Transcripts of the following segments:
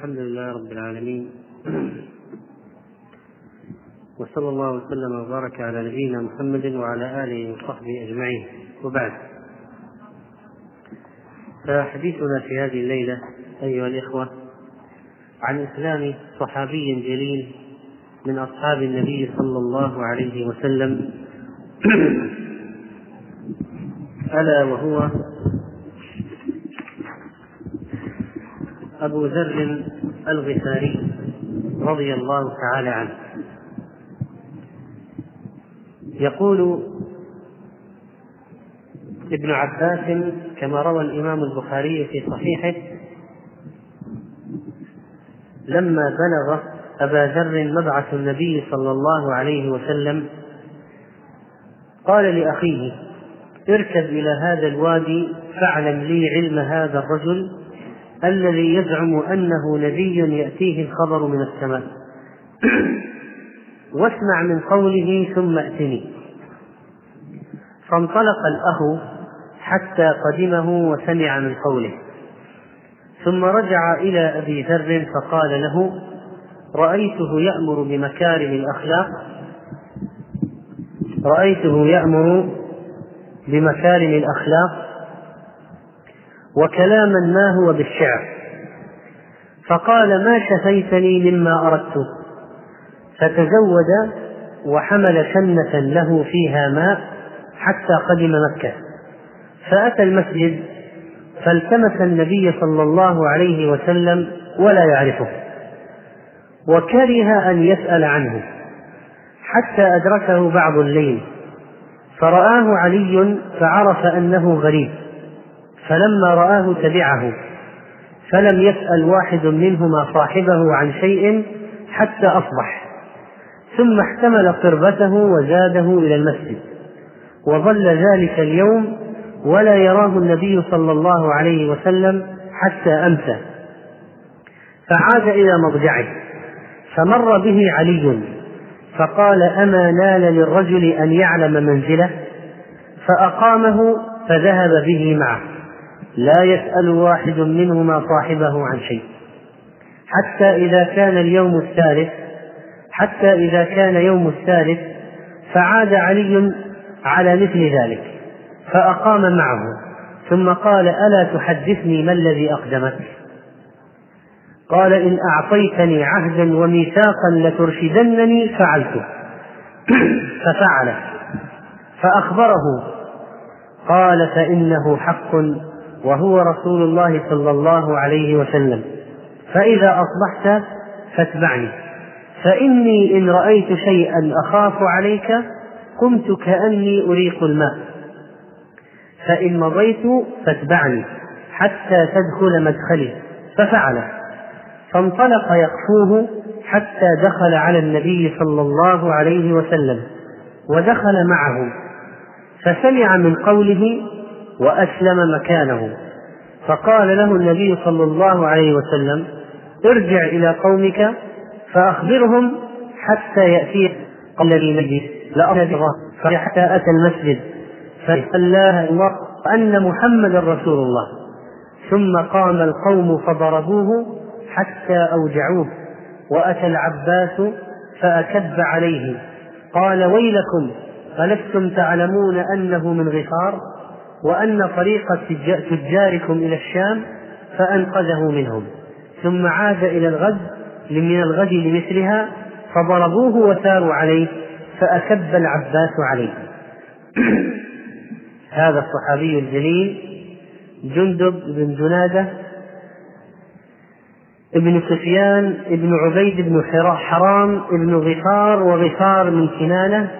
الحمد لله رب العالمين. وصلى الله وسلم وبارك على نبينا محمد وعلى آله وصحبه أجمعين. وبعد. فحديثنا في هذه الليلة أيها الإخوة عن إسلام صحابي جليل من أصحاب النبي صلى الله عليه وسلم. ألا وهو أبو ذر الغفاري رضي الله تعالى عنه. يقول ابن عباس كما روى الإمام البخاري في صحيحه لما بلغ أبا ذر مبعث النبي صلى الله عليه وسلم قال لأخيه اركب إلى هذا الوادي فاعلم لي علم هذا الرجل الذي يزعم أنه نبي يأتيه الخبر من السماء. واسمع من قوله ثم ائتني. فانطلق الاخ حتى قدمه وسمع من قوله. ثم رجع إلى أبي ذر فقال له رأيته يأمر بمكارم الأخلاق. رأيته يأمر بمكارم الأخلاق. وكلاما ما هو بالشعر. فقال ما شفيتني مما أردت. فتزود وحمل شنة له فيها ماء حتى قدم مكة. فأتى المسجد فالتمس النبي صلى الله عليه وسلم ولا يعرفه. وكره أن يسأل عنه حتى أدركه بعض الليل. فرآه علي فعرف أنه غريب. فلما رآه تبعه فلم يسأل واحد منهما صاحبه عن شيء حتى أصبح. ثم احتمل قربته وزاده إلى المسجد. وظل ذلك اليوم ولا يراه النبي صلى الله عليه وسلم حتى أمسى. فعاد إلى مضجعه فمر به علي فقال أما نال للرجل أن يعلم منزله؟ فأقامه فذهب به معه. لا يسأل واحد منهما صاحبه عن شيء. حتى إذا كان اليوم الثالث حتى إذا كان يوم الثالث فعاد علي على مثل ذلك فأقام معه ثم قال ألا تحدثني ما الذي أقدمك؟ قال إن أعطيتني عهدا وميثاقا لترشدنني فعلته. ففعل فأخبره. قال فإنه حق وهو رسول الله صلى الله عليه وسلم. فإذا أصبحت فاتبعني. فإني إن رأيت شيئا أخاف عليك قمت كأني أريق الماء. فإن مضيت فاتبعني حتى تدخل مدخلي. ففعل. فانطلق يقفوه حتى دخل على النبي صلى الله عليه وسلم ودخل معه. فسمع من قوله وأسلم مكانه. فقال له النبي صلى الله عليه وسلم ارجع إلى قومك فأخبرهم حتى يأتي الذي مجلس لأرجع حتى أتى المسجد. فالله الله أن محمدا رسول الله. ثم قام القوم فضربوه حتى أوجعوه. وأتى العباس فأكب عليه. قال ويلكم ألستم تعلمون أنه من غفار؟ وأن طريق تجاركم إلى الشام فأنقذه منهم. ثم عاد إلى الغد من الغد لمثلها فضربوه وساروا عليه فأكب العباس عليه. هذا الصحابي الجليل جندب بن جنادة ابن سفيان ابن عبيد بن حرام ابن غفار وغفار من كنانة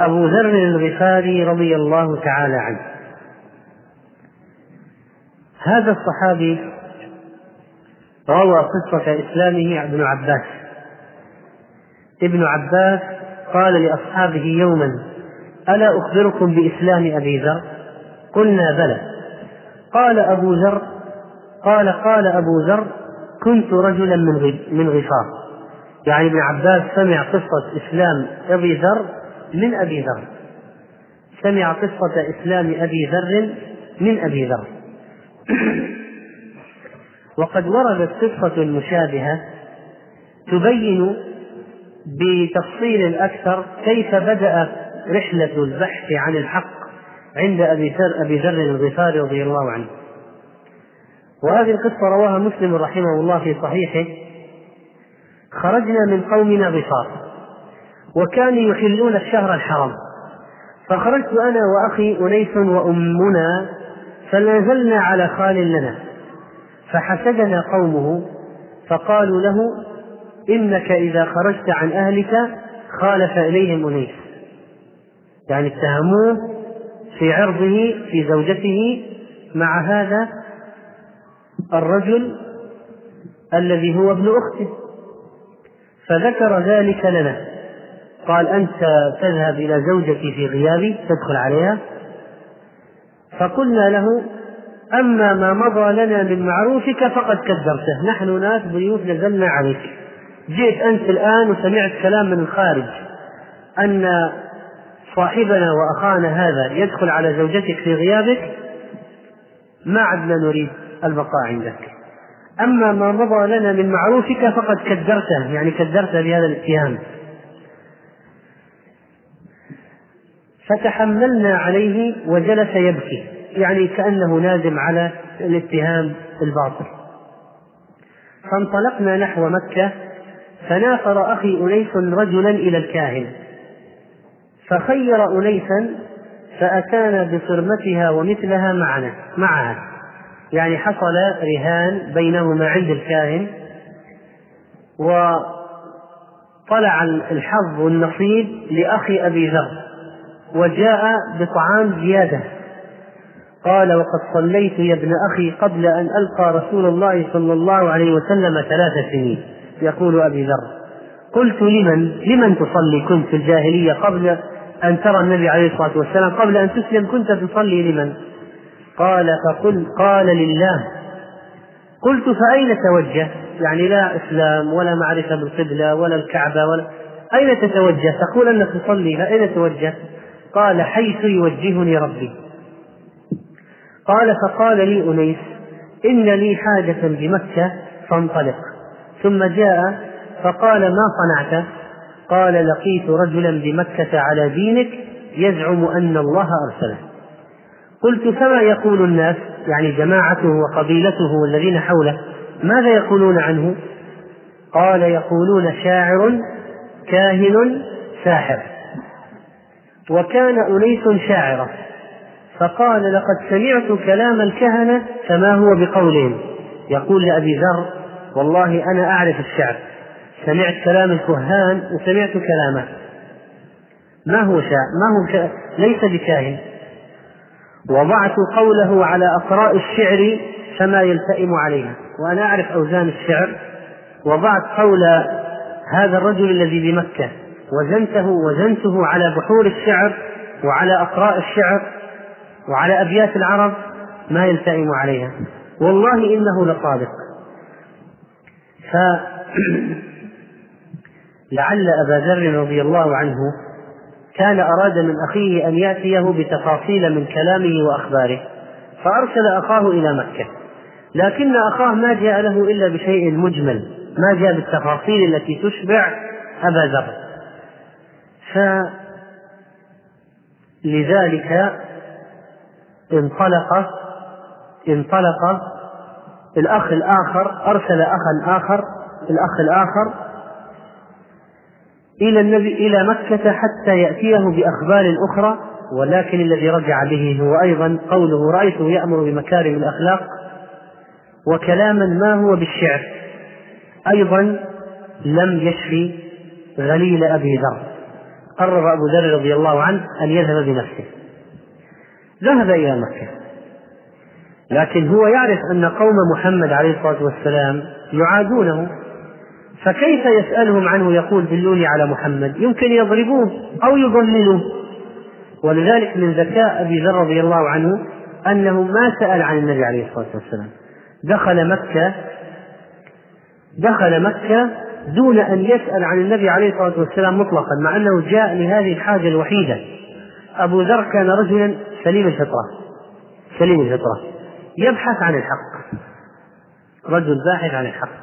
أبو ذر الغفاري رضي الله تعالى عنه. هذا الصحابي روى قصة إسلامه ابن عباس. ابن عباس قال لأصحابه يوما ألا أخبركم بإسلام أبي ذر؟ قلنا بلى. قال أبو ذر قال قال أبو ذر كنت رجلا من من غفار. يعني ابن عباس سمع قصة إسلام أبي ذر من أبي ذر. سمع قصة إسلام أبي ذر من أبي ذر. وقد وردت قصة مشابهة تبين بتفصيل أكثر كيف بدأ رحلة البحث عن الحق عند أبي ذر أبي ذر الغفاري رضي الله عنه. وهذه القصة رواها مسلم رحمه الله في صحيحه. خرجنا من قومنا غفار وكانوا يحلون الشهر الحرام. فخرجت أنا وأخي أنيس وأمنا فنزلنا على خال لنا. فحسدنا قومه فقالوا له إنك إذا خرجت عن أهلك خالف إليهم أنيس. يعني اتهموه في عرضه في زوجته مع هذا الرجل الذي هو ابن أخته. فذكر ذلك لنا. قال أنت تذهب إلى زوجتي في غيابي تدخل عليها؟ فقلنا له أما ما مضى لنا من معروفك فقد كذبته نحن ناس ضيوف نزلنا عليك. جئت أنت الآن وسمعت كلام من الخارج أن صاحبنا وأخانا هذا يدخل على زوجتك في غيابك ما عدنا نريد البقاء عندك. أما ما مضى لنا من معروفك فقد كدرته يعني كدرته بهذا الاتهام. فتحملنا عليه وجلس يبكي يعني كأنه نادم على الاتهام الباطل. فانطلقنا نحو مكة فنافر أخي أنيس رجلا إلى الكاهن. فخير أنيسا فأتانا بصرمتها ومثلها معنا معها. يعني حصل رهان بينهما عند الكاهن وطلع الحظ والنصيب لأخي أبي ذر. وجاء بطعام زيادة. قال وقد صليت يا ابن أخي قبل أن ألقى رسول الله صلى الله عليه وسلم ثلاث سنين. يقول أبي ذر. قلت لمن؟ لمن تصلي؟ كنت في الجاهلية قبل أن ترى النبي عليه الصلاة والسلام قبل أن تسلم كنت تصلي لمن؟ قال فقل قال لله. قلت فأين توجه؟ يعني لا إسلام ولا معرفة بالقبلة ولا الكعبة ولا أين تتوجه؟ تقول أنك تصلي أين توجه؟ قال حيث يوجهني ربي. قال فقال لي أنيس إن لي حاجة بمكة فانطلق. ثم جاء فقال ما صنعت؟ قال لقيت رجلا بمكة على دينك يزعم أن الله أرسله. قلت فما يقول الناس؟ يعني جماعته وقبيلته والذين حوله ماذا يقولون عنه؟ قال يقولون شاعر كاهن ساحر. وكان أنيس شاعرا. فقال لقد سمعت كلام الكهنة فما هو بقولهم. يقول لأبي ذر والله أنا أعرف الشعر. سمعت كلام الكهان وسمعت كلامه. ما هو شاعر؟ ما هو ليس بكاهن. وضعت قوله على أقراء الشعر فما يلتئم عليها. وأنا أعرف أوزان الشعر. وضعت قول هذا الرجل الذي بمكة. وزنته وزنته على بحور الشعر وعلى أقراء الشعر وعلى أبيات العرب ما يلتئم عليها. والله إنه لصادق. ف لعل أبا ذر رضي الله عنه كان أراد من أخيه أن يأتيه بتفاصيل من كلامه وأخباره فأرسل أخاه إلى مكة. لكن أخاه ما جاء له إلا بشيء مجمل ما جاء بالتفاصيل التي تشبع أبا ذر. فلذلك انطلق انطلق الأخ الآخر أرسل أخا آخر الأخ الآخر إلى النبي إلى مكة حتى يأتيه بأخبار أخرى ولكن الذي رجع به هو أيضا قوله رأيته يأمر بمكارم الأخلاق وكلاما ما هو بالشعر أيضا لم يشفي غليل أبي ذر. قرر أبو ذر رضي الله عنه أن يذهب بنفسه ذهب إلى مكة. لكن هو يعرف أن قوم محمد عليه الصلاة والسلام يعادونه. فكيف يسألهم عنه يقول دلوني على محمد؟ يمكن يضربوه أو يضللوه. ولذلك من ذكاء أبي ذر رضي الله عنه أنه ما سأل عن النبي عليه الصلاة والسلام. دخل مكة دخل مكة دون أن يسأل عن النبي عليه الصلاة والسلام مطلقا مع أنه جاء لهذه الحاجة الوحيدة. أبو ذر كان رجلا سليم الفطرة. سليم الفطرة. يبحث عن الحق. رجل باحث عن الحق.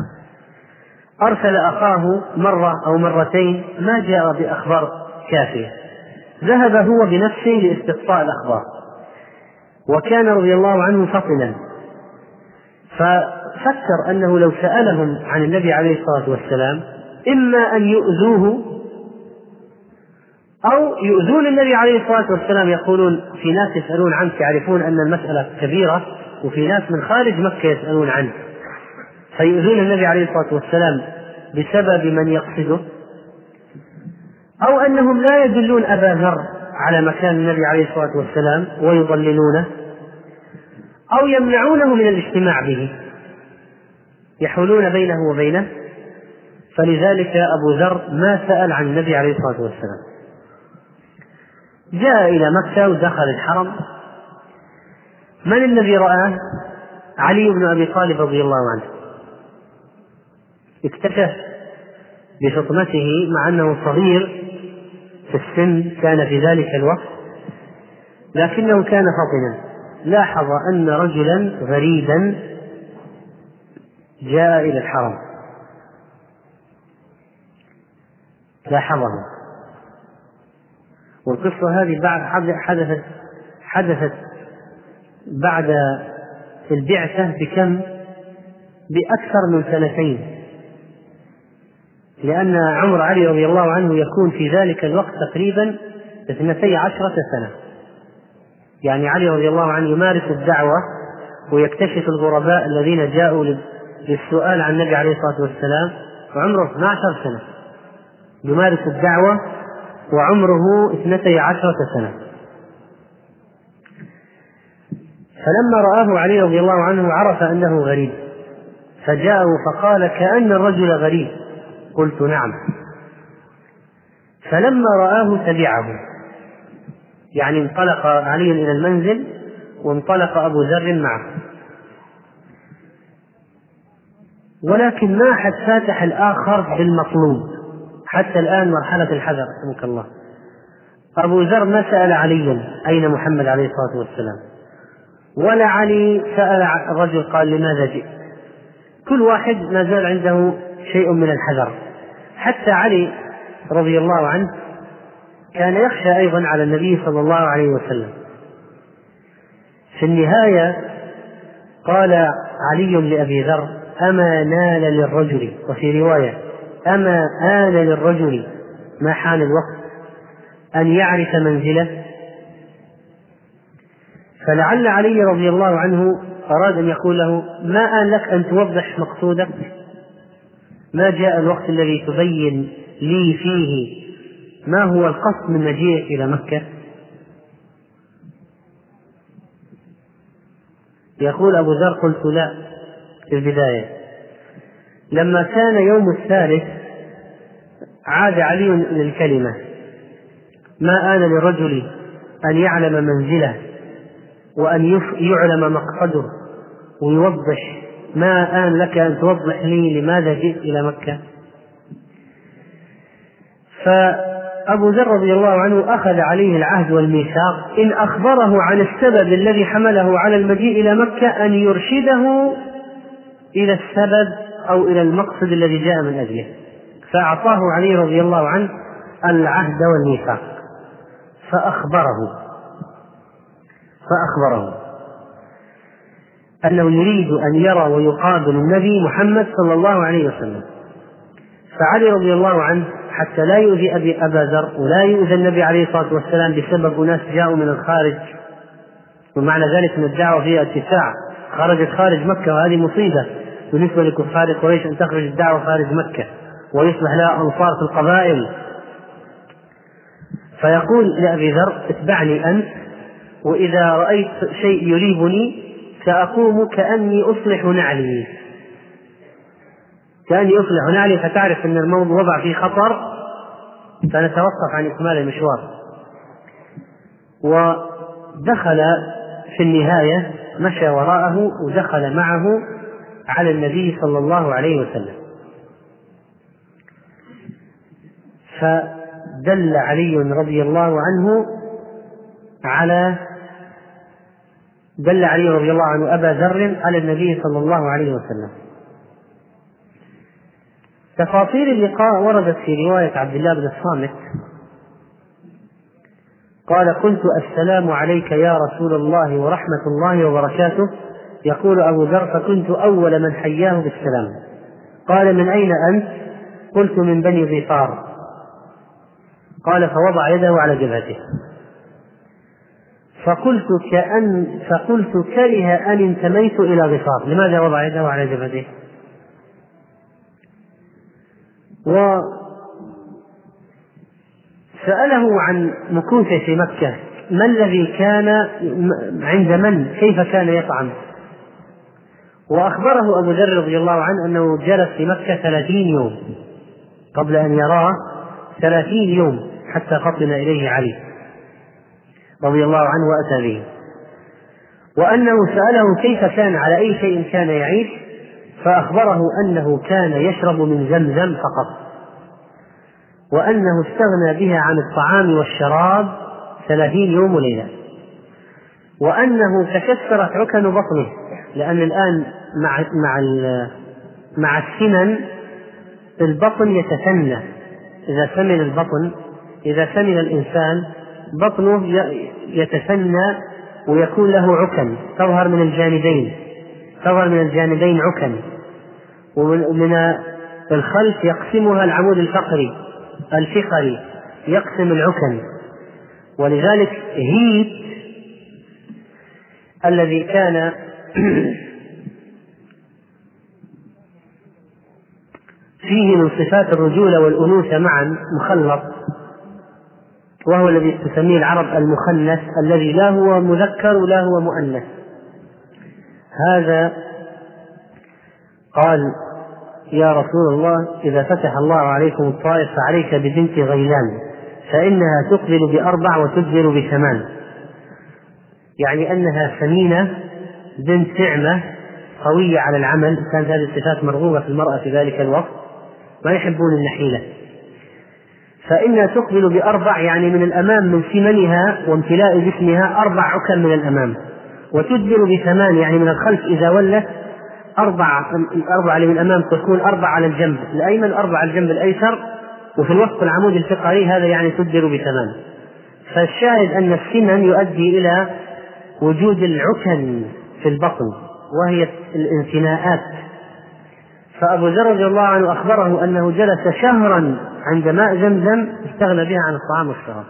أرسل أخاه مرة أو مرتين ما جاء بأخبار كافية. ذهب هو بنفسه لاستقصاء الأخبار. وكان رضي الله عنه فطنا ففكر أنه لو سألهم عن النبي عليه الصلاة والسلام إما أن يؤذوه أو يؤذون النبي عليه الصلاة والسلام يقولون في ناس يسألون عنك يعرفون أن المسألة كبيرة وفي ناس من خارج مكة يسألون عنه فيؤذون النبي عليه الصلاة والسلام بسبب من يقصده؟ أو أنهم لا يدلون أبا ذر على مكان النبي عليه الصلاة والسلام ويضللونه؟ أو يمنعونه من الاجتماع به؟ يحولون بينه وبينه. فلذلك أبو ذر ما سأل عن النبي عليه الصلاة والسلام. جاء إلى مكة ودخل الحرم. من الذي رآه؟ علي بن أبي طالب رضي الله عنه. اكتشف بفطنته مع أنه صغير في السن كان في ذلك الوقت. لكنه كان فطنا لاحظ أن رجلا غريبا جاء إلى الحرم. لاحظه والقصة هذه بعد حدثت حدثت بعد البعثة بكم؟ بأكثر من سنتين. لأن عمر علي رضي الله عنه يكون في ذلك الوقت تقريبا اثنتي عشرة سنة. يعني علي رضي الله عنه يمارس الدعوة ويكتشف الغرباء الذين جاءوا للسؤال عن النبي عليه الصلاة والسلام وعمره 12 سنة. يمارس الدعوة وعمره اثنتي عشرة سنة. فلما رآه علي رضي الله عنه عرف أنه غريب. فجاءه فقال كأن الرجل غريب. قلت نعم. فلما رآه تبعه. يعني انطلق علي إلى المنزل وانطلق أبو ذر معه. ولكن ما حد فاتح الآخر بالمطلوب. حتى الآن مرحلة الحذر رحمك الله. أبو ذر ما سأل عليا أين محمد عليه الصلاة والسلام؟ ولا علي سأل الرجل قال لماذا جئت؟ كل واحد ما زال عنده شيء من الحذر. حتى علي رضي الله عنه كان يخشى أيضا على النبي صلى الله عليه وسلم. في النهاية قال علي لأبي ذر أما نال للرجل وفي رواية أما آن للرجل ما حان الوقت؟ أن يعرف منزله؟ فلعل علي رضي الله عنه أراد أن يقول له ما آن لك أن توضح مقصودك؟ ما جاء الوقت الذي تبين لي فيه ما هو القصد من مجيئك إلى مكة؟ يقول أبو ذر قلت لا. في البداية. لما كان يوم الثالث عاد علي للكلمة ما آن للرجل أن يعلم منزله وأن يعلم مقصده ويوضح ما آن لك أن توضح لي لماذا جئت إلى مكة. فأبو ذر رضي الله عنه أخذ عليه العهد والميثاق إن أخبره عن السبب الذي حمله على المجيء إلى مكة أن يرشده إلى السبب أو إلى المقصد الذي جاء من أجله. فأعطاه علي رضي الله عنه العهد والميثاق. فأخبره. فأخبره. أنه يريد أن يرى ويقابل النبي محمد صلى الله عليه وسلم. فعلي رضي الله عنه حتى لا يؤذي أبي أبا ذر ولا يؤذى النبي عليه الصلاة والسلام بسبب أناس جاءوا من الخارج. ومعنى ذلك أن الدعوة فيها اتساع. خرجت خارج مكة وهذه مصيبة. بالنسبة لكفار قريش أن تخرج الدعوة خارج مكة ويصبح لها أنصار في القبائل. فيقول لأبي ذر اتبعني أنت وإذا رأيت شيء يريبني سأقوم كأني أصلح نعلي. كأني أصلح نعلي فتعرف أن الموضوع وضع فيه خطر فنتوقف عن إكمال المشوار. ودخل في النهاية مشى وراءه ودخل معه على النبي صلى الله عليه وسلم. فدل علي رضي الله عنه على دل علي رضي الله عنه أبا ذر على النبي صلى الله عليه وسلم. تفاصيل اللقاء وردت في رواية عبد الله بن الصامت. قال قلت السلام عليك يا رسول الله ورحمة الله وبركاته يقول أبو ذر فكنت أول من حياه بالسلام. قال من أين أنت؟ قلت من بني غفار قال فوضع يده على جبهته. فقلت كأن فقلت كره أن انتميت إلى غفار لماذا وضع يده على جبهته؟ و سأله عن مكوثه في مكة ما الذي كان عند من كيف كان يطعم وأخبره أبو ذر رضي الله عنه أنه جلس في مكة ثلاثين يوم قبل أن يراه ثلاثين يوم حتى فطن إليه علي رضي الله عنه وأتى به. وأنه سأله كيف كان على أي شيء كان يعيش فأخبره أنه كان يشرب من زمزم فقط وأنه استغنى بها عن الطعام والشراب ثلاثين يوم وليلة وأنه تكسرت عكن بطنه. لأن الآن مع مع مع السمن البطن يتثنى إذا سمن البطن إذا سمن الإنسان بطنه يتثنى ويكون له عكن. تظهر من الجانبين. تظهر من الجانبين عكن. ومن الخلف يقسمها العمود الفقري الفقري. يقسم العكن. ولذلك هيت الذي كان فيه من صفات الرجولة والأنوثة معا مخلط وهو الذي تسميه العرب المخنث الذي لا هو مذكر ولا هو مؤنث. هذا قال يا رسول الله إذا فتح الله عليكم الطائف فعليك ببنت غيلان فإنها تقبل بأربع وتدبر بثمان. يعني أنها سمينة بنت نعمة قوية على العمل كانت هذه الصفات مرغوبة في المرأة في ذلك الوقت ما يحبون النحيلة. فإنها تقبل بأربع يعني من الأمام من سمنها وامتلاء جسمها أربع عكم من الأمام وتدبر بثمان يعني من الخلف إذا ولت أربعة الأربعة اللي من الأمام تكون أربعة على الجنب الأيمن أربعة على الجنب الأيسر وفي الوسط العمود الفقري هذا يعني تدبر بثمان. فالشاهد أن السمن يؤدي إلى وجود العكن. في البطن وهي الانثناءات فأبو ذر رضي الله عنه أخبره أنه جلس شهرا عند ماء زمزم استغنى بها عن الطعام والشراب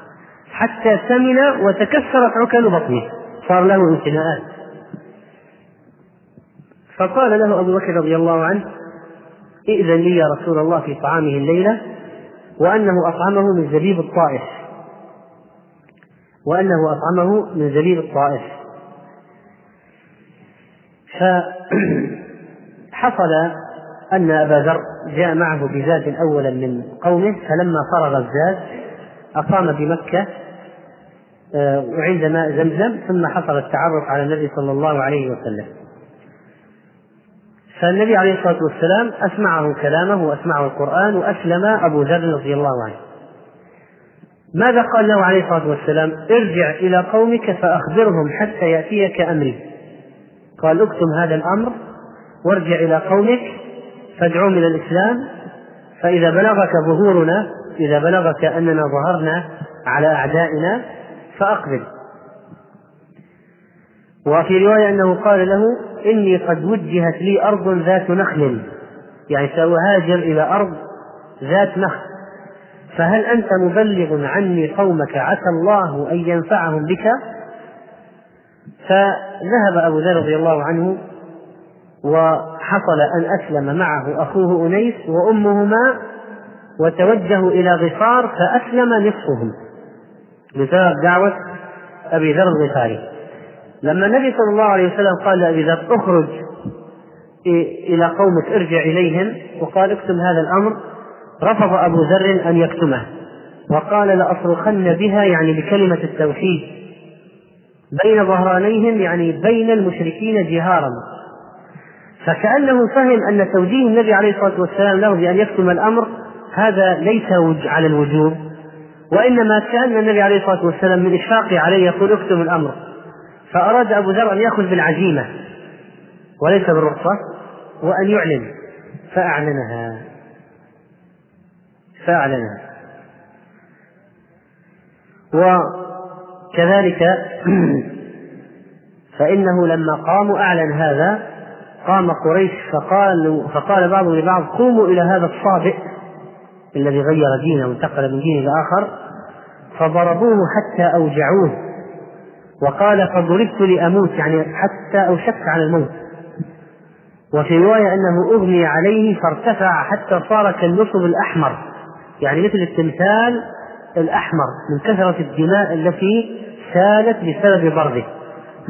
حتى سمن وتكسرت عكن بطنه. صار له انثناءات فقال له أبو بكر رضي الله عنه ائذن لي يا رسول الله في طعامه الليلة وأنه أطعمه من زبيب الطائف. وأنه أطعمه من زبيب الطائف. فحصل أن أبا ذر جاء معه بزاد أولا من قومه فلما فرغ الزاد أقام بمكة آه، وعند ماء زمزم ثم حصل التعرف على النبي صلى الله عليه وسلم. فالنبي عليه الصلاة والسلام أسمعه كلامه وأسمعه القرآن وأسلم أبو ذر رضي الله عنه. ماذا قال له عليه الصلاة والسلام؟ ارجع إلى قومك فأخبرهم حتى يأتيك أمري. قال اكتم هذا الأمر وارجع إلى قومك فادعوهم إلى الإسلام فإذا بلغك ظهورنا إذا بلغك أننا ظهرنا على أعدائنا فأقبل. وفي رواية أنه قال له إني قد وجهت لي أرض ذات نخل يعني سأهاجر إلى أرض ذات نخل فهل أنت مبلغ عني قومك؟ عسى الله أن ينفعهم بك؟ فذهب أبو ذر رضي الله عنه وحصل أن أسلم معه أخوه أنيس وأمهما وتوجهوا إلى غفار فأسلم نصفهم. بسبب دعوة أبي ذر الغفاري لما النبي صلى الله عليه وسلم قال لأبي ذر اخرج إلى قومك ارجع إليهم وقال اكتم هذا الأمر رفض أبو ذر أن يكتمه. وقال لأصرخن بها يعني بكلمة التوحيد. بين ظهرانيهم يعني بين المشركين جهارا. فكأنه فهم أن توجيه النبي عليه الصلاة والسلام له بأن يكتم الأمر هذا ليس على الوجوب وإنما كأن النبي عليه الصلاة والسلام من إشفاقه عليه يقول اكتم الأمر. فأراد أبو ذر أن يأخذ بالعزيمة وليس بالرخصة وأن يعلن. فأعلنها. فأعلنها. وكذلك فإنه لما قاموا أعلن هذا قام قريش فقال فقال بعضهم لبعض قوموا إلى هذا الصابئ الذي غير دينه وانتقل من دين إلى آخر. فضربوه حتى أوجعوه. وقال فضربت لأموت. يعني حتى أوشكت على الموت. وفي رواية أنه أغمي عليه فارتفع حتى صار كالنصب الأحمر. يعني مثل التمثال الأحمر من كثرة الدماء التي سالت بسبب ضربه.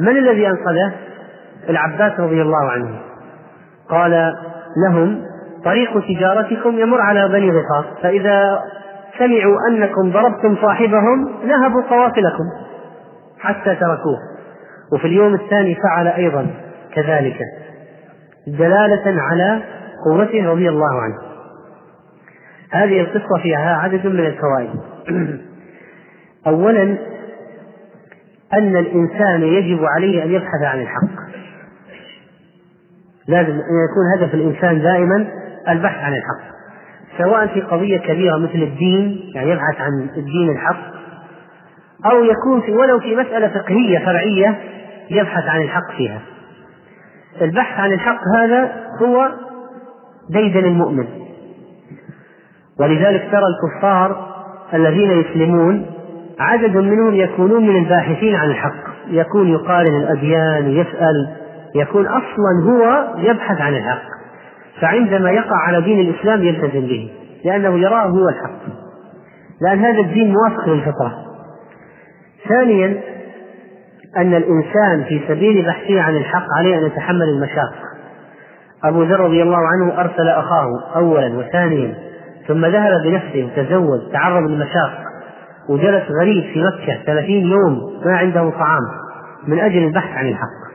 من الذي أنقذه؟ العباس رضي الله عنه. قال لهم طريق تجارتكم يمر على بني غفار فإذا سمعوا أنكم ضربتم صاحبهم نهبوا قوافلكم حتى تركوه. وفي اليوم الثاني فعل أيضا كذلك دلالة على قوته رضي الله عنه. هذه القصة فيها عدد من الفوائد. أولا أن الإنسان يجب عليه أن يبحث عن الحق. لازم أن يكون هدف الإنسان دائما البحث عن الحق. سواء في قضية كبيرة مثل الدين يعني يبحث عن الدين الحق أو يكون في ولو في مسألة فقهية فرعية يبحث عن الحق فيها. البحث عن الحق هذا هو ديدن المؤمن. ولذلك ترى الكفار الذين يسلمون عدد منهم يكونون من الباحثين عن الحق. يكون يقارن الأديان يسأل يكون أصلا هو يبحث عن الحق. فعندما يقع على دين الإسلام يلتزم به لأنه يراه هو الحق. لأن هذا الدين موافق للفطرة. ثانيا أن الإنسان في سبيل بحثه عن الحق عليه أن يتحمل المشاق أبو ذر رضي الله عنه أرسل أخاه أولا وثانيا ثم ذهب بنفسه وتزوج تعرض للمشاق وجلس غريب في مكة ثلاثين يوم ما عنده طعام من أجل البحث عن الحق.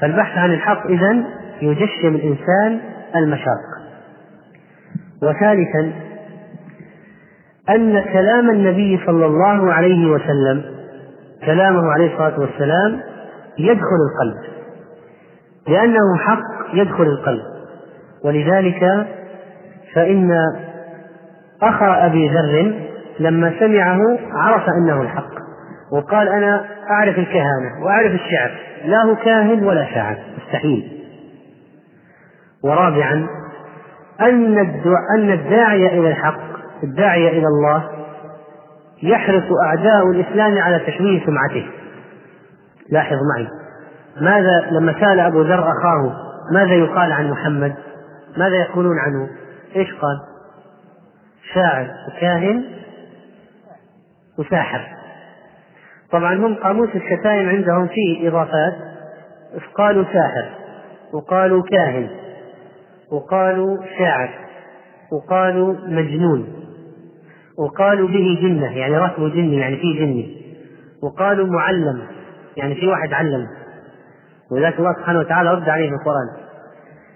فالبحث عن الحق إذا يجشم الإنسان المشاق. وثالثا أن كلام النبي صلى الله عليه وسلم كلامه عليه الصلاة والسلام يدخل القلب. لأنه حق يدخل القلب. ولذلك فإن أخا أبي ذر لما سمعه عرف أنه الحق وقال أنا أعرف الكهانة وأعرف الشعر لا هو كاهن ولا شاعر مستحيل. ورابعا أن أن الداعية إلى الحق الداعية إلى الله يحرص أعداء الإسلام على تشويه سمعته. لاحظ معي ماذا لما سأل أبو ذر أخاه ماذا يقال عن محمد؟ ماذا يقولون عنه؟ إيش قال؟ شاعر وكاهن وساحر. طبعا هم قاموس الشتائم عندهم فيه إضافات. قالوا ساحر وقالوا كاهن وقالوا شاعر وقالوا مجنون وقالوا به جنة يعني رسم جني يعني فيه جني وقالوا معلم يعني في واحد علم. ولذلك الله سبحانه وتعالى رد عليه في القرآن.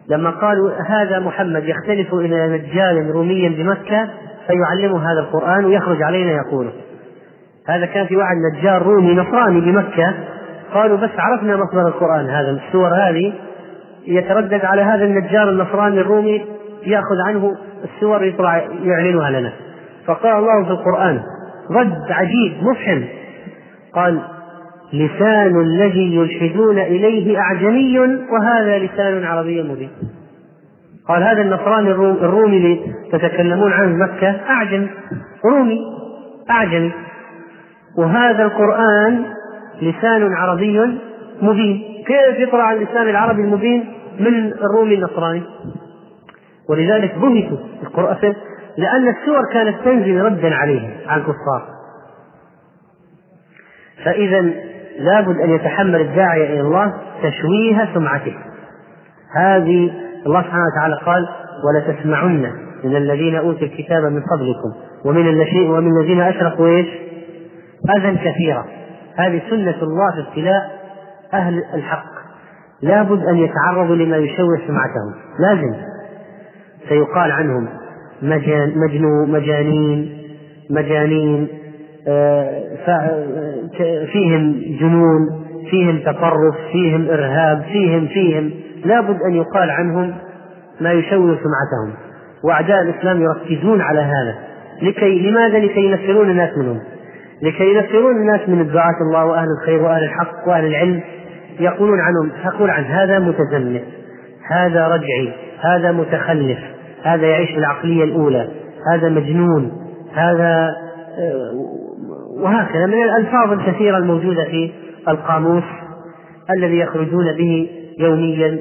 لما قالوا هذا محمد يختلف إلى نجال روميا بمكة فيعلمه هذا القرآن ويخرج علينا يقوله. هذا كان في واحد نجار رومي نصراني بمكة قالوا بس عرفنا مصدر القرآن هذا السور هذه يتردد على هذا النجار النصراني الرومي يأخذ عنه السور يطلع يعلنها لنا. فقال الله في القرآن رد عجيب مفحم. قال لسان الذي يلحدون إليه أعجمي وهذا لسان عربي مبين. قال هذا النصراني الرومي اللي تتكلمون عنه مكة أعجم رومي أعجمي. وهذا القرآن لسان عربي مبين. كيف يطلع اللسان العربي المبين؟ من الرومي النصراني. ولذلك بهتوا القرآن لأن السور كانت تنزل ردا عليهم على الكفار. فإذا لابد أن يتحمل الداعية إلى الله تشويه سمعته. هذه الله سبحانه وتعالى قال ولتسمعن من الذين أوتوا الكتاب من قبلكم ومن الذين أشركوا إيش؟ أذى كثيرا. هذه سنة الله في ابتلاء أهل الحق. لابد أن يتعرضوا لما يشوه سمعتهم. لازم. سيقال عنهم مجان مجنون مجانين مجانين آه، فيهم جنون فيهم تطرف فيهم إرهاب فيهم فيهم. لابد أن يقال عنهم ما يشوه سمعتهم. وأعداء الإسلام يركزون على هذا. لكي لماذا؟ لكي ينفرون الناس منهم. لكي ينفرون الناس من الدعاة الله وأهل الخير وأهل الحق وأهل العلم يقولون عنهم تقول عن هذا متزمت هذا رجعي هذا متخلف هذا يعيش بالعقلية الأولى هذا مجنون هذا آه، وهكذا من الألفاظ الكثيرة الموجودة في القاموس الذي يخرجون به يوميا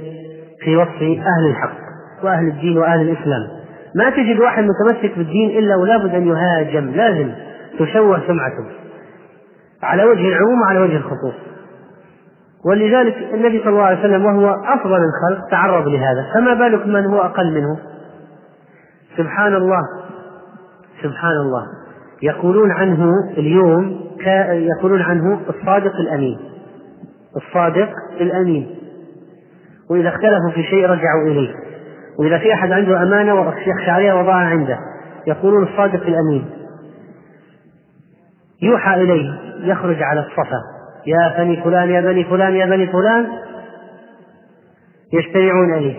في وصف أهل الحق وأهل الدين وأهل الإسلام. ما تجد واحد متمسك بالدين إلا ولا بد أن يهاجم لازم. تشوه سمعته. على وجه العموم وعلى وجه الخصوص. ولذلك النبي صلى الله عليه وسلم وهو أفضل الخلق تعرض لهذا. فما بالك من هو أقل منه؟ سبحان الله. سبحان الله. يقولون عنه اليوم يقولون عنه الصادق الأمين. الصادق الأمين. وإذا اختلفوا في شيء رجعوا إليه. وإذا في أحد عنده أمانة يخشى عليها وضعها عنده. يقولون الصادق الأمين. يوحى إليه يخرج على الصفا. يا بني فلان يا بني فلان يا بني فلان. يجتمعون إليه.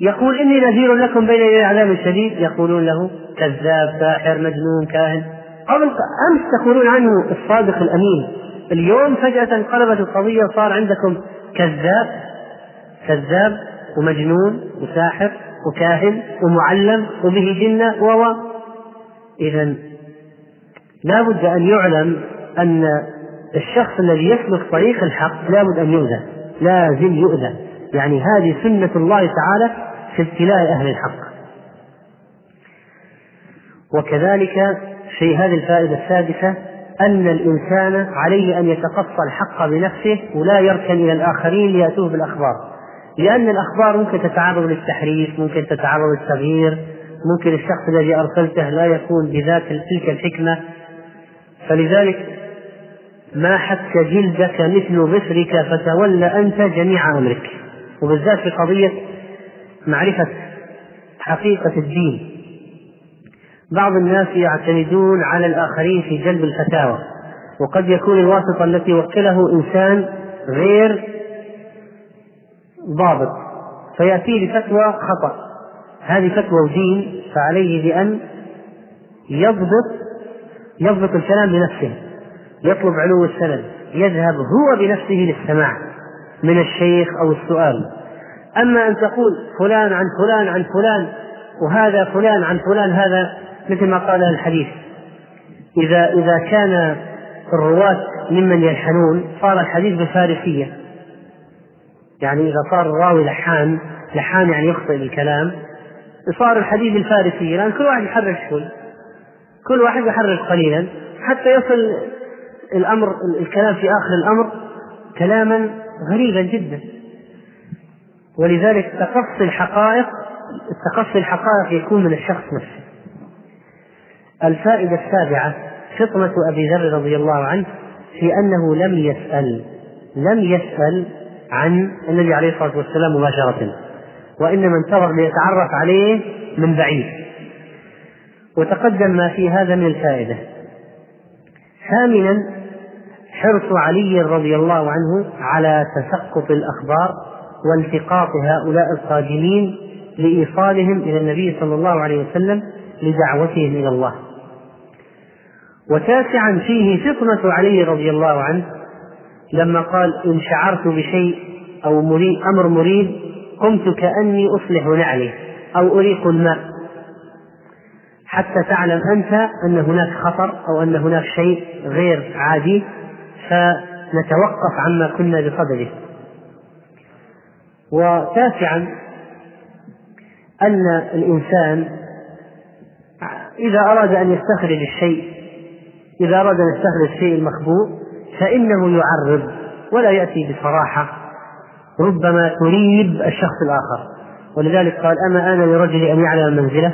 يقول إني نذير لكم بين يدي عذاب شديد. يقولون له كذاب ساحر مجنون كاهن. قبل أمس تقولون عنه الصادق الأمين. اليوم فجأة انقلبت القضية وصار عندكم كذاب. كذاب ومجنون وساحر وكاهن ومعلم وبه جنة و إذا لا بد أن يعلم أن الشخص الذي يسلك طريق الحق لا بد أن يؤذى لازم يؤذى. يعني هذه سنة الله تعالى في ابتلاء أهل الحق. وكذلك في هذه الفائدة السادسة أن الإنسان عليه أن يتقصى الحق بنفسه ولا يركن إلى الآخرين ليأتوه بالأخبار. لأن الأخبار ممكن تتعرض للتحريف ممكن تتعرض للتغيير ممكن الشخص الذي أرسلته لا يكون بذات تلك الحكمة. فلذلك ما حك جلدك مثل ظفرك فتولى أنت جميع أمرك. وبالذات في قضية معرفة حقيقة الدين. بعض الناس يعتمدون على الآخرين في جلب الفتاوى وقد يكون الواسطة التي وكله إنسان غير ضابط. فيأتي بفتوى خطأ. هذه فتوى ودين فعليه بأن يضبط يضبط الكلام بنفسه يطلب علو السند يذهب هو بنفسه للسماع من الشيخ أو السؤال. أما أن تقول فلان عن فلان عن فلان وهذا فلان عن فلان هذا مثل ما قال الحديث. إذا إذا كان الرواة ممن يلحنون صار الحديث بفارسية. يعني إذا صار الراوي لحان لحان يعني يخطئ بالكلام صار الحديث بالفارسية لأن كل واحد يحرك شوي. كل واحد يحرك قليلا. حتى يصل الأمر الكلام في آخر الأمر كلاما غريبا جدا. ولذلك تقصي الحقائق تقصي الحقائق يكون من الشخص نفسه. الفائدة السابعة فطنة أبي ذر رضي الله عنه في أنه لم يسأل لم يسأل عن النبي عليه الصلاة والسلام مباشرة وإنما انتظر ليتعرف عليه من بعيد. وتقدم ما في هذا من الفائدة. ثامنا حرص علي رضي الله عنه على تسقط الأخبار والتقاط هؤلاء القادمين لإيصالهم إلى النبي صلى الله عليه وسلم لدعوتهم إلى الله. وتاسعا فيه فطنة علي رضي الله عنه لما قال إن شعرت بشيء أو مريد أمر مريد قمت كأني أصلح نعلي أو أريق الماء. حتى تعلم أنت أن هناك خطر أو أن هناك شيء غير عادي فنتوقف عما كنا بصدده. وتاسعا أن الإنسان إذا أراد أن يستخرج الشيء إذا أراد أن يستخرج الشيء المخبوء فإنه يعرض ولا يأتي بصراحة ربما تريب الشخص الآخر. ولذلك قال أما آن لرجل أن يعلم منزله؟